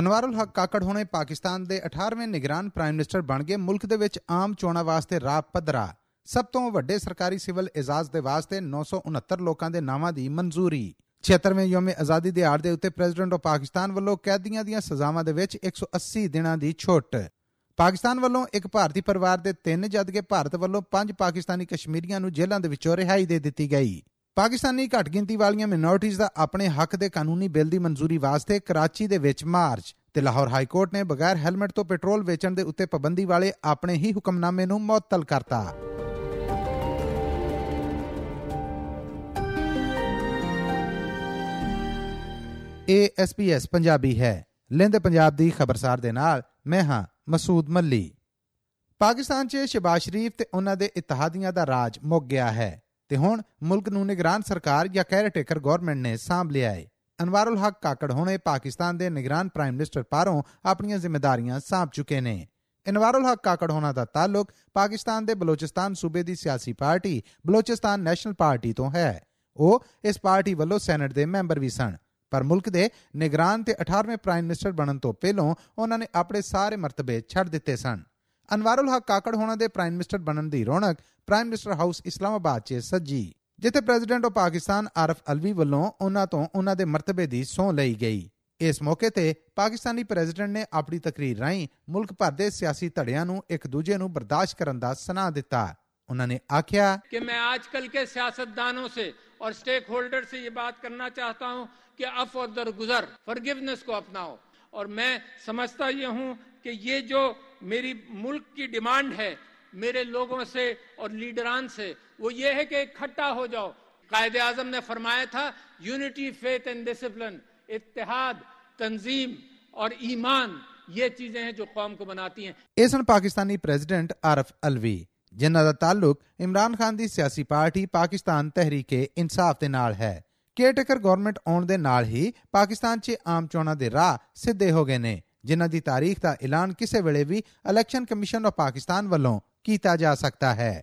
ਅਨਵਾਰੁਲ ਹਕ ਕਾਕੜ ਹੁਣੇ ਪਾਕਿਸਤਾਨ ਦੇ 18ਵੇਂ ਨਿਗਰਾਨ ਪ੍ਰਾਈਮ ਮਿਨਿਸਟਰ ਬਣ ਗਏ। ਮੁਲਕ ਦੇ ਵਿੱਚ ਆਮ ਚੋਣਾਂ ਵਾਸਤੇ ਰਾਹ ਪੱਧਰਾ। ਸਭ ਤੋਂ ਵੱਡੇ ਸਰਕਾਰੀ ਸਿਵਲ ਇਜਾਜ਼ ਦੇ ਵਾਸਤੇ 969 ਲੋਕਾਂ ਦੇ ਨਾਵਾਂ ਦੀ ਮਨਜ਼ੂਰੀ। 76ਵੇਂ ਯੋਮੇ ਆਜ਼ਾਦੀ ਦੇ ਆੜ ਦੇ ਉੱਤੇ ਪ੍ਰੈਜ਼ੀਡੈਂਟ ਆਫ ਪਾਕਿਸਤਾਨ ਵੱਲੋਂ ਕੈਦੀਆਂ ਦੀਆਂ ਸਜ਼ਾਵਾਂ ਦੇ ਵਿੱਚ 180 ਦਿਨਾਂ ਦੀ ਛੁੱਟ। ਪਾਕਿਸਤਾਨ ਵੱਲੋਂ ਇੱਕ ਭਾਰਤੀ ਪਰਿਵਾਰ ਦੇ ਤਿੰਨ ਜਦਕਿ ਭਾਰਤ ਵੱਲੋਂ ਪੰਜ ਪਾਕਿਸਤਾਨੀ ਕਸ਼ਮੀਰੀਆਂ ਨੂੰ ਜੇਲ੍ਹਾਂ ਦੇ ਵਿੱਚੋਂ ਰਿਹਾਈ ਦੇ ਦਿੱਤੀ ਗਈ। ਪਾਕਿਸਤਾਨੀ ਘੱਟ ਗਿਣਤੀ ਵਾਲੀਆਂ ਮਿਨੋਰਟੀਜ਼ ਦਾ ਆਪਣੇ ਹੱਕ ਦੇ ਕਾਨੂੰਨੀ ਬਿੱਲ ਦੀ ਮਨਜ਼ੂਰੀ ਵਾਸਤੇ ਕਰਾਚੀ ਦੇ ਵਿੱਚ ਮਾਰਚ ਤੇ ਲਾਹੌਰ ਹਾਈ ਕੋਰਟ ਨੇ ਬਗੈਰ ਹੈਲਮਟ ਤੋਂ ਪੈਟਰੋਲ ਵੇਚਣ ਦੇ ਉੱਤੇ ਪਾਬੰਦੀ ਵਾਲੇ ਆਪਣੇ ਹੀ ਹੁਕਮਨਾਮੇ ਨੂੰ ਮੁਅੱਤਲ ਕਰਤਾ। ਇਹ ਐਸਪੀਐਸ ਪੰਜਾਬੀ ਹੈ। ਲੈਂਦੇ ਪੰਜਾਬ ਦੀ ਖਬਰਸਾਰ ਦੇ ਨਾਲ ਮੈਂ ਹਾਂ ਮਸੂਦ ਮੱਲੀ। ਪਾਕਿਸਤਾਨ 'ਚ ਸ਼ਬਾਜ਼ ਸ਼ਰੀਫ ਤੇ ਉਹਨਾਂ ਦੇ ਇਤਿਹਾਦੀਆਂ ਦਾ ਰਾਜ ਮੁੱਕ ਗਿਆ ਹੈ। ਤੇ ਹੁਣ ਮੁਲਕ ਨੂੰ ਨਿਗਰਾਨ ਸਰਕਾਰ ਜਾਂ ਕੈਰਟੇਕਰ ਗਵਰਨਮੈਂਟ ਨੇ ਸਾਂਭ ਲਿਆ ਹੈ ਅਨਵਾਰੁਲ ਹਕ ਕਾਕੜ ਹੁਣੇ ਪਾਕਿਸਤਾਨ ਦੇ ਨਿਗਰਾਨ ਪ੍ਰਾਈਮ ਮਿਨਿਸਟਰ ਪਾਰੋਂ ਆਪਣੀਆਂ ਜ਼ਿੰਮੇਵਾਰੀਆਂ ਸਾਂਭ ਚੁੱਕੇ ਨੇ। ਅਨਵਾਰੁਲ ਹਕ ਕਾਕੜ ਹੋਣਾ ਦਾ ਤਾਲੁਕ ਪਾਕਿਸਤਾਨ ਦੇ ਬਲੋਚਿਸਤਾਨ ਸੂਬੇ ਦੀ ਸਿਆਸੀ ਪਾਰਟੀ, ਬਲੋਚਿਸਤਾਨ ਨੈਸ਼ਨਲ ਪਾਰਟੀ ਤੋਂ ਹੈ। ਉਹ ਇਸ ਪਾਰਟੀ ਵੱਲੋਂ ਸੈਨੇਟ ਦੇ ਮੈਂਬਰ ਵੀ ਸਨ। ਪਰ ਮੁਲਕ ਦੇ ਨਿਗਰਾਨ ਤੇ 18ਵੇਂ ਪ੍ਰਾਈਮ ਮਿਨਿਸਟਰ ਬਣਨ ਤੋਂ ਪਹਿਲਾਂ ਉਹਨਾਂ ਨੇ ਆਪਣੇ ਸਾਰੇ ਮਰਤਬੇ ਛੱਡ ਦਿੱਤੇ ਸਨ। ਅਨਵਾਰੁਲ ਹਕ ਕਾਕੜ ਹੋਣਾ ਦੇ ਪ੍ਰਾਈਮ ਮਿਨਿਸਟਰ ਬਣਨ ਦੀ ਰੌਣਕ ਪ੍ਰਾਈਮ ਮਿਨਿਸਟਰ ਹਾਊਸ ਇਸਲਾਮਾਬਾਦ 'ਚ ਸੱਜੀ ਜਿੱਥੇ ਪ੍ਰੈਜ਼ੀਡੈਂਟ ਆਫ ਪਾਕਿਸਤਾਨ ਆਰਫ ਅਲਵੀ ਵੱਲੋਂ ਉਹਨਾਂ ਤੋਂ ਉਹਨਾਂ ਦੇ ਮਰਤਬੇ ਦੀ ਸਹੁੰ ਲਈ ਗਈ ਇਸ ਮੌਕੇ ਤੇ ਪਾਕਿਸਤਾਨੀ ਪ੍ਰੈਜ਼ੀਡੈਂਟ ਨੇ ਆਪਣੀ ਤਕਰੀਰ ਰਾਹੀਂ ਮੁਲਕ ਭਰ ਦੇ ਸਿਆਸੀ ਧੜਿਆਂ ਨੂੰ ਇੱਕ ਦੂਜੇ ਨੂੰ ਬਰਦਾਸ਼ਤ ਕਰਨ ਦਾ ਸਨਾਹ ਦਿੱਤਾ ਉਹਨਾਂ ਨੇ ਆਖਿਆ कि मैं आजकल के सियासतदानों से और स्टेक होल्डर से ये बात करना चाहता हूं कि अफ और दरगुजर फॉरगिवनेस को अपनाओ और मैं समझता ये हूं کہ یہ جو میری ملک کی ڈیمانڈ ہے، میرے لوگوں سے اور لیڈران سے، وہ یہ ہے کہ اکٹھا ہو جاؤ۔ قائد اعظم نے فرمایا تھا یونٹی فیتھ اینڈ ڈسپلن اتحاد، تنظیم اور ایمان، یہ چیزیں ہیں جو قوم کو بناتی ہیں۔ اس پاکستانی پریزیڈنٹ عارف الوی ਜਿਨ੍ਹਾਂ ਦਾ ਤਾਲੁਕ ਇਮਰਾਨ ਖਾਨ ਦੀ ਸਿਆਸੀ ਪਾਰਟੀ ਪਾਕਿਸਤਾਨ ਤਹਿਰੀਕੇ ਇਨਸਾਫ ਦੇ ਨਾਲ ਹੈ ਕੇਅਰਟੇਕਰ ਗਵਰਨਮੈਂਟ ਆਉਣ ਦੇ ਨਾਲ ਹੀ ਪਾਕਿਸਤਾਨ 'ਚ ਆਮ ਚੋਣਾਂ ਦੇ ਰਾਹ ਸਿੱਧੇ ਹੋ ਗਏ ਨੇ ਜਿਨ੍ਹਾਂ ਦੀ ਤਾਰੀਖ ਦਾ ਐਲਾਨ ਕਿਸੇ ਵੇਲੇ ਵੀ ਇਲੈਕਸ਼ਨ ਕਮਿਸ਼ਨ ਆਫ ਪਾਕਿਸਤਾਨ ਵੱਲੋਂ ਕੀਤਾ ਜਾ ਸਕਦਾ ਹੈ।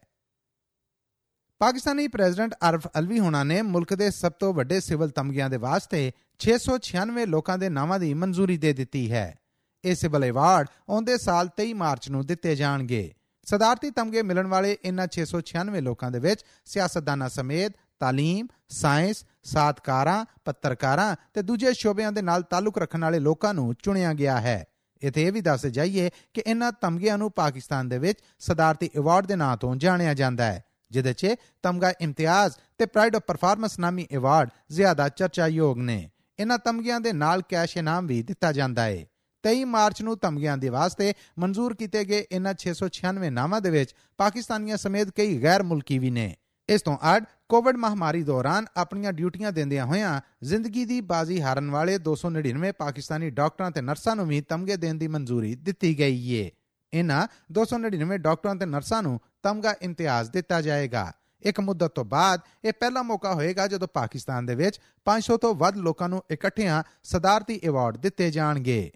ਪਾਕਿਸਤਾਨੀ ਪ੍ਰੈਜ਼ੀਡੈਂਟ ਆਰਫ ਅਲਵੀ ਹੋਣਾ ਨੇ ਮੁਲਕ ਦੇ ਸਭ ਤੋਂ ਵੱਡੇ ਸਿਵਲ ਤਮਗਿਆਂ ਦੇ ਵਾਸਤੇ 696 ਲੋਕਾਂ ਦੇ ਨਾਵਾਂ ਦੀ ਮਨਜ਼ੂਰੀ ਦੇ ਦਿੱਤੀ ਹੈ। ਇਹ ਸਿਵਲ ਅਵਾਰਡ ਆਉਂਦੇ ਸਾਲ 23 ਮਾਰਚ ਨੂੰ ਦਿੱਤੇ ਜਾਣਗੇ। ਸਦਾਰਤੀ ਤਮਗੇ ਮਿਲਣ ਵਾਲੇ ਇਨ੍ਹਾਂ 696 ਲੋਕਾਂ ਦੇ ਵਿੱਚ ਸਿਆਸਤਦਾਨਾਂ ਸਮੇਤ ਤਾਲੀਮ, ਸਾਇੰਸ ਸਾਦਕਾਰਾਂ ਪੱਤਰਕਾਰਾਂ ਤੇ ਦੂਜੇ ਸ਼ੋਬਿਆਂ ਦੇ ਨਾਲ ਤਾਲੁਕ ਰੱਖਣ ਵਾਲੇ ਲੋਕਾਂ ਨੂੰ ਚੁਣਿਆ ਗਿਆ ਹੈ। ਇਥੇ ਇਹ ਵੀ ਦੱਸ ਜਾਈਏ ਕਿ ਇਨ੍ਹਾਂ ਤਮਗਿਆਂ ਨੂੰ ਪਾਕਿਸਤਾਨ ਦੇ ਵਿੱਚ ਸਦਾਰਤੀ ਅਵਾਰਡ ਦੇ ਨਾਂ ਤੋਂ ਜਾਣਿਆ ਜਾਂਦਾ ਹੈ, ਜਿਹਦੇ 'ਚ ਤਮਗਾ ਇਮਤਿਆਜ਼ ਤੇ ਪ੍ਰਾਈਡ ਆਫ ਪਰਫਾਰਮੈਂਸ ਨਾਮੀ ਅਵਾਰਡ ਜ਼ਿਆਦਾ ਚਰਚਾਯੋਗ ਨੇ। ਇਨ੍ਹਾਂ ਤਮਗਿਆਂ ਦੇ ਨਾਲ ਕੈਸ਼ ਇਨਾਮ ਵੀ ਦਿੱਤਾ ਜਾਂਦਾ ਹੈ 23 ਮਾਰਚ ਨੂੰ ਤਮਗਿਆਂ ਦੇ ਵਾਸਤੇ ਮਨਜ਼ੂਰ ਕੀਤੇ ਗਏ ਇਨ੍ਹਾਂ 696 ਨਾਵਾਂ ਦੇ ਵਿੱਚ ਪਾਕਿਸਤਾਨੀਆਂ ਸਮੇਤ ਕਈ ਗੈਰ ਮੁਲਕੀ ਵੀ ਨੇ। ਇਸ ਤੋਂ ਅੱਡ ਕੋਵਿਡ ਮਹਾਮਾਰੀ ਦੌਰਾਨ ਆਪਣੀਆਂ ਡਿਊਟੀਆਂ ਦਿੰਦਿਆਂ ਹੋਇਆਂ ਜ਼ਿੰਦਗੀ ਦੀ ਬਾਜ਼ੀ ਹਾਰਨ ਵਾਲੇ 299 ਪਾਕਿਸਤਾਨੀ ਡਾਕਟਰਾਂ ਤੇ ਨਰਸਾਂ ਨੂੰ ਵੀ ਤਮਗੇ ਦੇਣ ਦੀ ਮਨਜ਼ੂਰੀ ਦਿੱਤੀ ਗਈ ਏ। ਇਨ੍ਹਾਂ 299 ਡਾਕਟਰਾਂ ਤੇ ਨਰਸਾਂ ਨੂੰ ਤਮਗਾ ਇਮਤਿਆਜ਼ ਦਿੱਤਾ ਜਾਏਗਾ। ਇੱਕ ਮੁੱਦਤ ਤੋਂ ਬਾਅਦ ਇਹ ਪਹਿਲਾ ਮੌਕਾ ਹੋਏਗਾ ਜਦੋਂ ਪਾਕਿਸਤਾਨ ਦੇ ਵਿੱਚ 500 ਤੋਂ ਵੱਧ ਲੋਕਾਂ ਨੂੰ ਇਕੱਠਿਆਂ ਸਦਾਰਤੀ ਅਵਾਰਡ ਦਿੱਤੇ ਜਾਣਗੇ।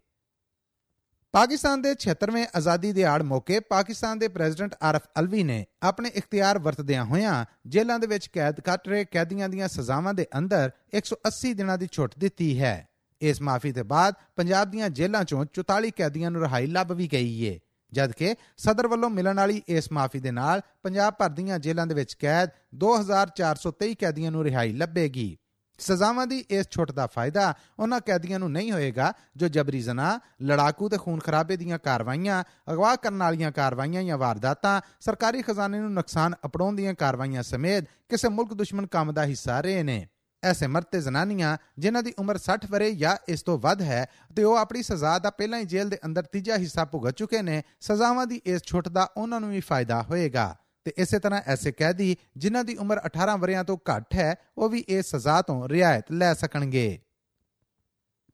ਪਾਕਿਸਤਾਨ ਦੇ 76ਵੇਂ ਆਜ਼ਾਦੀ ਦਿਹਾੜ ਮੌਕੇ ਪਾਕਿਸਤਾਨ ਦੇ ਪ੍ਰੈਜ਼ੀਡੈਂਟ ਆਰਫ ਅਲਵੀ ਨੇ ਆਪਣੇ ਇਖਤਿਆਰ ਵਰਤਦਿਆਂ ਹੋਇਆਂ ਜੇਲ੍ਹਾਂ ਦੇ ਵਿੱਚ ਕੈਦ ਕੱਟ ਰਹੇ ਕੈਦੀਆਂ ਦੀਆਂ ਸਜ਼ਾਵਾਂ ਦੇ ਅੰਦਰ 180 ਦਿਨਾਂ ਦੀ ਛੁੱਟ ਦਿੱਤੀ ਹੈ। ਇਸ ਮਾਫੀ ਦੇ ਬਾਅਦ ਪੰਜਾਬ ਦੀਆਂ ਜੇਲ੍ਹਾਂ ਚੋਂ 44 ਕੈਦੀਆਂ ਨੂੰ ਰਿਹਾਈ ਲੱਭ ਵੀ ਗਈ ਏ। ਜਦਕਿ ਸਦਰ ਵੱਲੋਂ ਮਿਲਣ ਵਾਲੀ ਇਸ ਮਾਫੀ ਦੇ ਨਾਲ ਪੰਜਾਬ ਭਰ ਦੀਆਂ ਜੇਲ੍ਹਾਂ ਦੇ ਵਿੱਚ ਕੈਦ 2423 ਕੈਦੀਆਂ ਨੂੰ ਰਿਹਾਈ ਲੱਭੇਗੀ। ਸਜ਼ਾਵਾਂ ਦੀ ਇਸ ਛੁੱਟ ਦਾ ਫਾਇਦਾ ਉਹਨਾਂ ਕੈਦੀਆਂ ਨੂੰ ਨਹੀਂ ਹੋਏਗਾ, ਜੋ ਜਬਰੀ ਜ਼ਨਾ, ਲੜਾਕੂ ਤੇ ਖੂਨ ਖਰਾਬੇ ਦੀਆਂ ਕਾਰਵਾਈਆਂ, ਅਗਵਾ ਕਰਨ ਵਾਲੀਆਂ ਕਾਰਵਾਈਆਂ ਜਾਂ ਵਾਰਦਾਤਾਂ, ਸਰਕਾਰੀ ਖਜ਼ਾਨੇ ਨੂੰ ਨੁਕਸਾਨ ਅਪੜਾਉਣ ਦੀਆਂ ਕਾਰਵਾਈਆਂ ਸਮੇਤ ਕਿਸੇ ਮੁਲਕ ਦੁਸ਼ਮਣ ਕੰਮ ਦਾ ਹਿੱਸਾ ਰਹੇ ਨੇ। ਐਸੇ ਮਰਤੇ ਜ਼ਨਾਨੀਆਂ, ਜਿਨ੍ਹਾਂ ਦੀ ਉਮਰ 60 ਵਰੇ ਜਾਂ ਇਸ ਤੋਂ ਵੱਧ ਹੈ ਤੇ ਉਹ ਆਪਣੀ ਸਜ਼ਾ ਦਾ ਪਹਿਲਾਂ ਹੀ ਜੇਲ੍ਹ ਦੇ ਅੰਦਰ ਤੀਜਾ ਹਿੱਸਾ ਭੁਗਤ ਚੁੱਕੇ ਨੇ, ਸਜ਼ਾਵਾਂ ਦੀ ਇਸ ਛੁੱਟ ਦਾ ਉਹਨਾਂ ਨੂੰ ਵੀ ਫਾਇਦਾ ਹੋਏਗਾ। ਤੇ ਇਸੇ ਤਰ੍ਹਾਂ ਐਸੇ ਕੈਦੀ ਜਿਨ੍ਹਾਂ ਦੀ ਉਮਰ 18 ਵਰਿਆਂ ਤੋਂ ਘੱਟ ਹੈ, ਉਹ ਵੀ ਇਸ ਸਜ਼ਾ ਤੋਂ ਰਿਆਇਤ ਲੈ ਸਕਣਗੇ।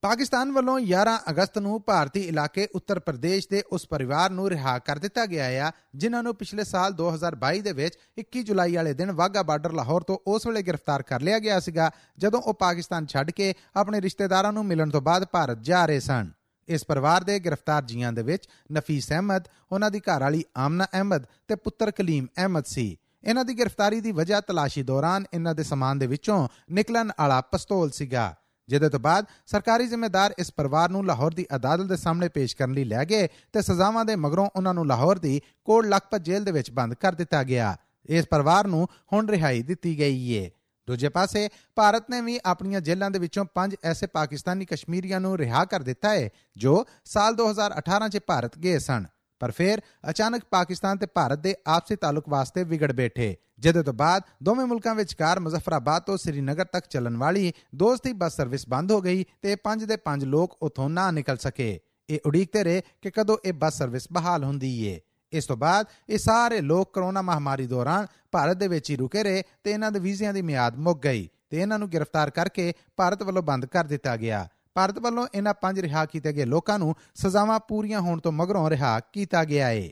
ਪਾਕਿਸਤਾਨ ਵੱਲੋਂ 11 ਅਗਸਤ ਨੂੰ ਭਾਰਤੀ ਇਲਾਕੇ ਉੱਤਰ ਪ੍ਰਦੇਸ਼ ਦੇ ਉਸ ਪਰਿਵਾਰ ਨੂੰ ਰਿਹਾ ਕਰ ਦਿੱਤਾ ਗਿਆ ਹੈ ਜਿਨ੍ਹਾਂ ਨੂੰ ਪਿਛਲੇ ਸਾਲ 2022 ਦੇ ਵਿੱਚ 21 ਜੁਲਾਈ ਵਾਲੇ ਦਿਨ ਵਾਗਾ ਬਾਰਡਰ ਲਾਹੌਰ ਤੋਂ ਉਸ ਵੇਲੇ ਗ੍ਰਿਫਤਾਰ ਕਰ ਲਿਆ ਗਿਆ ਸੀਗਾ, ਜਦੋਂ ਉਹ ਪਾਕਿਸਤਾਨ ਛੱਡ ਕੇ ਆਪਣੇ ਰਿਸ਼ਤੇਦਾਰਾਂ ਨੂੰ ਮਿਲਣ ਤੋਂ ਬਾਅਦ ਭਾਰਤ ਜਾ ਰਹੇ ਸਨ। ਇਸ ਪਰਿਵਾਰ ਦੇ ਗ੍ਰਿਫਤਾਰ ਜੀਆਂ ਦੇ ਵਿੱਚ ਨਫੀਸ ਅਹਿਮਦ, ਉਹਨਾਂ ਦੀ ਘਰ ਵਾਲੀ ਆਮਨਾ ਅਹਿਮਦ ਤੇ ਪੁੱਤਰ ਕਲੀਮ ਅਹਿਮਦ ਸੀ। ਇਹਨਾਂ ਦੀ ਗ੍ਰਿਫਤਾਰੀ ਦੀ ਵਜ੍ਹਾ ਤਲਾਸ਼ੀ ਦੌਰਾਨ ਇਹਨਾਂ ਦੇ ਸਮਾਨ ਦੇ ਵਿੱਚੋਂ ਨਿਕਲਣ ਵਾਲਾ ਪਿਸਤੌਲ ਸੀਗਾ। ਜਿਹਦੇ ਤੋਂ ਬਾਅਦ ਸਰਕਾਰੀ ਜ਼ਿੰਮੇਦਾਰ ਇਸ ਪਰਿਵਾਰ ਨੂੰ ਲਾਹੌਰ ਦੀ ਅਦਾਲਤ ਦੇ ਸਾਹਮਣੇ ਪੇਸ਼ ਕਰਨ ਲਈ ਲੈ ਗਏ ਤੇ ਸਜ਼ਾਵਾਂ ਦੇ ਮਗਰੋਂ ਉਹਨਾਂ ਨੂੰ ਲਾਹੌਰ ਦੀ ਕੋਟ ਲਖਪਤ ਜੇਲ੍ਹ ਦੇ ਵਿੱਚ ਬੰਦ ਕਰ ਦਿੱਤਾ ਗਿਆ। ਇਸ ਪਰਿਵਾਰ ਨੂੰ ਹੁਣ ਰਿਹਾਈ ਦਿੱਤੀ ਗਈ ਏ। ਦੂਜੇ ਪਾਸੇ, ਭਾਰਤ ਨੇ ਵੀ ਆਪਣੀਆਂ ਜੇਲ੍ਹਾਂ ਦੇ ਵਿੱਚੋਂ ਪੰਜ ਐਸੇ ਪਾਕਿਸਤਾਨੀ ਕਸ਼ਮੀਰੀਆਂ ਨੂੰ ਰਿਹਾ ਕਰ ਦਿੱਤਾ ਹੈ ਜੋ ਸਾਲ 2018 'ਚ ਭਾਰਤ ਗਏ ਸਨ। ਪਰ ਫਿਰ ਅਚਾਨਕ ਪਾਕਿਸਤਾਨ ਤੇ ਭਾਰਤ ਦੇ ਆਪਸੀ ਤਾਲੁਕ ਵਾਸਤੇ ਵਿਗੜ ਬੈਠੇ। ਜਿਹਦੇ ਤੋਂ ਬਾਅਦ ਦੋਵੇਂ ਮੁਲਕਾਂ ਵਿਚਕਾਰ ਮੁਜ਼ੱਫਰਾਬਾਦ ਤੋਂ ਸ੍ਰੀਨਗਰ ਤੱਕ ਚੱਲਣ ਵਾਲੀ ਦੋਸਤੀ ਬੱਸ ਸਰਵਿਸ ਬੰਦ ਹੋ ਗਈ ਤੇ ਪੰਜ ਦੇ ਪੰਜ ਲੋਕ ਉਥੋਂ ਨਾ ਨਿਕਲ ਸਕੇ। ਇਹ ਉਡੀਕਦੇ ਰਹੇ ਕਿ ਕਦੋਂ ਇਹ ਬੱਸ ਸਰਵਿਸ ਬਹਾਲ ਹੁੰਦੀ ਏ। ਇਸ ਤੋਂ ਬਾਅਦ ਇਹ ਸਾਰੇ ਲੋਕ ਕਰੋਨਾ ਮਹਾਮਾਰੀ ਦੌਰਾਨ ਭਾਰਤ ਦੇ ਵਿੱਚ ਹੀ ਰੁਕੇ ਰਹੇ ਤੇ ਇਹਨਾਂ ਦੇ ਵੀਜ਼ਿਆਂ ਦੀ ਮਿਆਦ ਮੁੱਕ ਗਈ ਤੇ ਇਹਨਾਂ ਨੂੰ ਗ੍ਰਿਫਤਾਰ ਕਰਕੇ ਭਾਰਤ ਵੱਲੋਂ ਬੰਦ ਕਰ ਦਿੱਤਾ ਗਿਆ। ਭਾਰਤ ਵੱਲੋਂ ਇਹਨਾਂ ਪੰਜ ਰਿਹਾ ਕੀਤੇ ਗਏ ਲੋਕਾਂ ਨੂੰ ਸਜ਼ਾਵਾਂ ਪੂਰੀਆਂ ਹੋਣ ਤੋਂ ਮਗਰੋਂ ਰਿਹਾ ਕੀਤਾ ਗਿਆ ਹੈ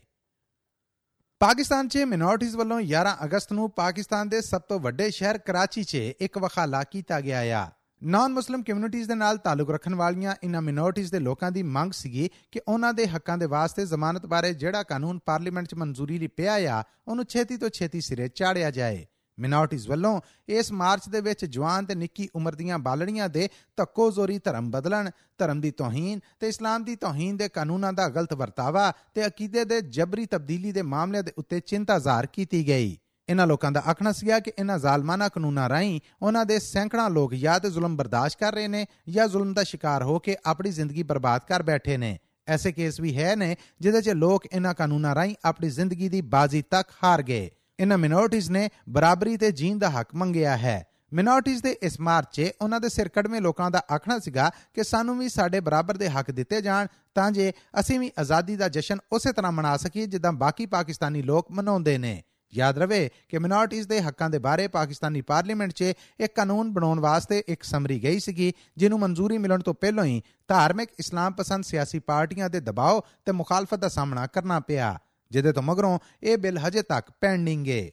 ਪਾਕਿਸਤਾਨ 'ਚ ਮਿਨੋਰਟੀਜ਼ ਵੱਲੋਂ 11 ਅਗਸਤ ਨੂੰ ਪਾਕਿਸਤਾਨ ਦੇ ਸਭ ਤੋਂ ਵੱਡੇ ਸ਼ਹਿਰ ਕਰਾਚੀ 'ਚ ਇੱਕ ਵਖਾਲਾ ਕੀਤਾ ਗਿਆ ਆ। ਨਾਨ ਮੁਸਲਮ ਕਮਿਊਨਿਟੀਜ਼ ਦੇ ਨਾਲ ਤਾਲੁਕ ਰੱਖਣ ਵਾਲੀਆਂ ਇਨ੍ਹਾਂ ਮਿਨੋਰਟੀਜ਼ ਦੇ ਲੋਕਾਂ ਦੀ ਮੰਗ ਸੀਗੀ ਕਿ ਉਹਨਾਂ ਦੇ ਹੱਕਾਂ ਦੇ ਵਾਸਤੇ ਜ਼ਮਾਨਤ ਬਾਰੇ ਜਿਹੜਾ ਕਾਨੂੰਨ ਪਾਰਲੀਮੈਂਟ 'ਚ ਮਨਜ਼ੂਰੀ ਲਈ ਪਿਆ ਆ, ਉਹਨੂੰ ਛੇਤੀ ਤੋਂ ਛੇਤੀ ਸਿਰੇ ਚਾੜਿਆ ਜਾਏ। ਮਿਨੋਰਟੀਜ਼ ਵੱਲੋਂ ਇਸ ਮਾਰਚ ਦੇ ਵਿੱਚ ਜਵਾਨ ਤੇ ਨਿੱਕੀ ਉਮਰ ਦੀਆਂ ਬਾਲੜੀਆਂ ਦੇ ਧੱਕੋ ਜ਼ੋਰੀ ਧਰਮ ਬਦਲਣ, ਧਰਮ ਦੀ ਤੋਹੀਨ ਤੇ ਇਸਲਾਮ ਦੀ ਤੋਹੀਨ ਦੇ ਕਾਨੂੰਨਾਂ ਦਾ ਗਲਤ ਵਰਤਾਵਾ ਤੇ ਅਕੀਦੇ ਦੇ ਜਬਰੀ ਤਬਦੀਲੀ ਦੇ ਮਾਮਲਿਆਂ ਦੇ ਉੱਤੇ ਚਿੰਤਾ ਜ਼ਾਹਰ ਕੀਤੀ ਗਈ। ਇਹਨਾਂ ਲੋਕਾਂ ਦਾ ਆਖਣਾ ਸੀਗਾ ਕਿ ਇਹਨਾਂ ਜ਼ਾਲਮਾਨਾ ਕਾਨੂੰਨਾਂ ਰਾਹੀਂ ਉਹਨਾਂ ਦੇ ਸੈਂਕੜਾਂ ਲੋਕ ਜਾਂ ਤੇ ਜ਼ੁਲਮ ਬਰਦਾਸ਼ਤ ਕਰ ਰਹੇ ਨੇ ਜਾਂ ਜ਼ੁਲਮ ਦਾ ਸ਼ਿਕਾਰ ਹੋ ਕੇ ਆਪਣੀ ਜ਼ਿੰਦਗੀ ਬਰਬਾਦ ਕਰ ਬੈਠੇ ਨੇ। ਐਸੇ ਕੇਸ ਵੀ ਹੈ ਨੇ ਜਿਹਦੇ 'ਚ ਲੋਕ ਇਹਨਾਂ ਕਾਨੂੰਨਾਂ ਰਾਹੀਂ ਆਪਣੀ ਜ਼ਿੰਦਗੀ ਦੀ ਬਾਜ਼ੀ ਤੱਕ ਹਾਰ ਗਏ। ਇਹਨਾਂ ਮਿਨੋਰਟੀਜ਼ ਨੇ ਬਰਾਬਰੀ ਤੇ ਜੀਣ ਦਾ ਹੱਕ ਮੰਗਿਆ ਹੈ। ਮਿਨੋਰਟੀਜ਼ ਦੇ ਇਸ ਮਾਰਚ 'ਚ ਉਹਨਾਂ ਦੇ ਸਿਰਕੜਵੇਂ ਲੋਕਾਂ ਦਾ ਆਖਣਾ ਸੀਗਾ ਕਿ ਸਾਨੂੰ ਵੀ ਸਾਡੇ ਬਰਾਬਰ ਦੇ ਹੱਕ ਦਿੱਤੇ ਜਾਣ ਤਾਂ ਜੇ ਅਸੀਂ ਵੀ ਆਜ਼ਾਦੀ ਦਾ ਜਸ਼ਨ ਉਸੇ ਤਰ੍ਹਾਂ ਮਨਾ ਸਕੀਏ ਜਿੱਦਾਂ ਬਾਕੀ ਪਾਕਿਸਤਾਨੀ ਲੋਕ ਮਨਾਉਂਦੇ ਨੇ। ਯਾਦ ਰਵੇ ਕਿ ਮਿਨੋਰਟੀਜ਼ ਦੇ ਹੱਕਾਂ ਦੇ ਬਾਰੇ ਪਾਕਿਸਤਾਨੀ ਪਾਰਲੀਮੈਂਟ 'ਚ ਇੱਕ ਕਾਨੂੰਨ ਬਣਾਉਣ ਵਾਸਤੇ ਇੱਕ ਸਮਰੀ ਗਈ ਸੀਗੀ, ਜਿਹਨੂੰ ਮਨਜ਼ੂਰੀ ਮਿਲਣ ਤੋਂ ਪਹਿਲਾਂ ਹੀ ਧਾਰਮਿਕ ਇਸਲਾਮ ਪਸੰਦ ਸਿਆਸੀ ਪਾਰਟੀਆਂ ਦੇ ਦਬਾਅ ਤੇ ਮੁਖਾਲਫਤ ਦਾ ਸਾਹਮਣਾ ਕਰਨਾ ਪਿਆ, ਜਿਹਦੇ ਤੋਂ ਮਗਰੋਂ ਇਹ ਬਿੱਲ ਹਜੇ ਤੱਕ ਪੈਂਡਿੰਗ ਹੈ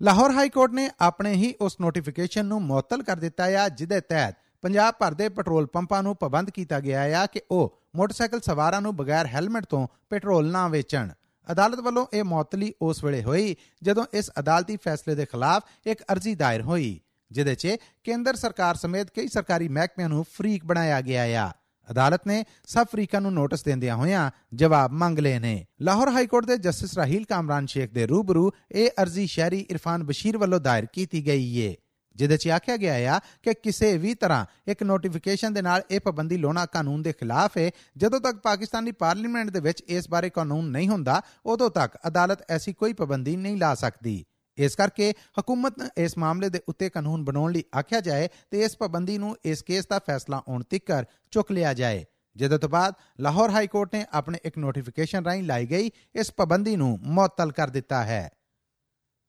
ਲਾਹੌਰ ਹਾਈ ਕੋਰਟ ਨੇ ਆਪਣੇ ਹੀ ਉਸ ਨੋਟੀਫਿਕੇਸ਼ਨ ਨੂੰ ਮੁਅੱਤਲ ਕਰ ਦਿੱਤਾ ਹੈ ਜਿਹਦੇ ਤਹਿਤ ਪੰਜਾਬ ਭਰ ਦੇ ਪੈਟਰੋਲ ਪੰਪਾਂ ਨੂੰ ਪਾਬੰਦ ਕੀਤਾ ਗਿਆ ਹੈ ਕਿ ਉਹ ਮੋਟਰਸਾਈਕਲ ਸਵਾਰਾਂ ਨੂੰ ਬਗੈਰ ਹੈਲਮਟ ਤੋਂ ਪੈਟਰੋਲ ਨਾ ਵੇਚਣ। ਅਦਾਲਤ ਵੱਲੋਂ ਇਹ ਮੁਅੱਤਲੀ ਉਸ ਵੇਲੇ ਹੋਈ, ਜਦੋਂ ਇਸ ਅਦਾਲਤੀ ਫੈਸਲੇ ਦੇ ਖਿਲਾਫ ਇੱਕ ਅਰਜ਼ੀ ਦਾਇਰ ਹੋਈ ਜਿਦੇ 'ਚ ਕੇਂਦਰ ਸਰਕਾਰ ਸਮੇਤ ਕਈ ਸਰਕਾਰੀ ਮਹਿਕਮਿਆਂ ਨੂੰ ਫਰੀਕ ਬਣਾਇਆ ਗਿਆ ਹੈ ਅਦਾਲਤ ਨੇ ਸਭ ਫਰੀਕਾਂ ਨੂੰ ਨੋਟਿਸ ਦਿੰਦਿਆਂ ਹੋਇਆਂ ਜਵਾਬ ਮੰਗ ਲਏ ਨੇ। ਲਾਹੌਰ ਹਾਈ ਕੋਰਟ ਦੇ ਜਸਟਿਸ ਰਾਹੀਲ ਕਾਮਰਾਨ ਸ਼ੇਖ ਦੇ ਰੂਬਰੂ ਇਹ ਅਰਜ਼ੀ ਸ਼ਹਿਰੀ ਇਰਫਾਨ ਬਸ਼ੀਰ ਵੱਲੋਂ ਦਾਇਰ ਕੀਤੀ ਗਈ ਏ। ਜਿਹਦੇ 'ਚ ਆਖਿਆ ਗਿਆ ਹੈ ਕਿ ਕਿਸੇ ਵੀ ਤਰ੍ਹਾਂ ਇੱਕ ਨੋਟੀਫਿਕੇਸ਼ਨ ਦੇ ਨਾਲ ਇਹ ਪਾਬੰਦੀ ਲਾਉਣਾ ਕਾਨੂੰਨ ਦੇ ਖਿਲਾਫ ਹੈ ਜਦੋਂ ਤੱਕ ਪਾਕਿਸਤਾਨੀ ਪਾਰਲੀਮੈਂਟ ਦੇ ਵਿੱਚ ਇਸ ਬਾਰੇ ਕਾਨੂੰਨ ਨਹੀਂ ਹੁੰਦਾ, ਉਦੋਂ ਤੱਕ ਅਦਾਲਤ ਐਸੀ ਕੋਈ ਪਾਬੰਦੀ ਨਹੀਂ ਲਾ ਸਕਦੀ। ਇਸ ਕਰਕੇ ਹਕੂਮਤ ਨੇ ਇਸ ਮਾਮਲੇ ਦੇ ਉੱਤੇ ਕਾਨੂੰਨ ਬਣਾਉਣ ਲਈ ਆਖਿਆ ਜਾਏ ਤੇ ਇਸ ਪਾਬੰਦੀ ਨੂੰ ਇਸ ਕੇਸ ਦਾ ਫੈਸਲਾ ਆਉਣ ਤੱਕ ਚੁੱਕ ਲਿਆ ਜਾਏ। ਜਿਹਦੇ ਤੋਂ ਬਾਅਦ ਲਾਹੌਰ ਹਾਈ ਕੋਰਟ ਨੇ ਆਪਣੇ ਇੱਕ ਨੋਟੀਫਿਕੇਸ਼ਨ ਰਾਹੀਂ ਲਾਈ ਗਈ, ਇਸ ਪਾਬੰਦੀ ਨੂੰ ਮੁਅੱਤਲ ਕਰ ਦਿੱਤਾ ਹੈ।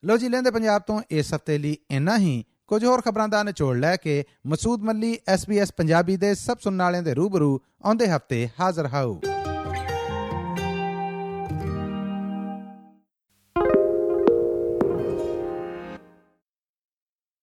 ਲੋ ਜੀ, ਲੈਂਦੇ ਪੰਜਾਬ ਤੋਂ ਇਸ ਹਫ਼ਤੇ ਲਈ ਇੰਨਾ ਹੀ। ਕੁਝ ਹੋਰ ਖਬਰਾਂ ਦਾ ਨਿਚੋੜ ਲੈ ਕੇ ਮਸੂਦ ਮੱਲੀ SBS ਪੰਜਾਬੀ ਦੇ ਸਭ ਸੁਣਨ ਵਾਲਿਆਂ ਦੇ ਰੂਬਰੂ ਆਉਂਦੇ ਹਫ਼ਤੇ ਹਾਜ਼ਰ ਹਾਊ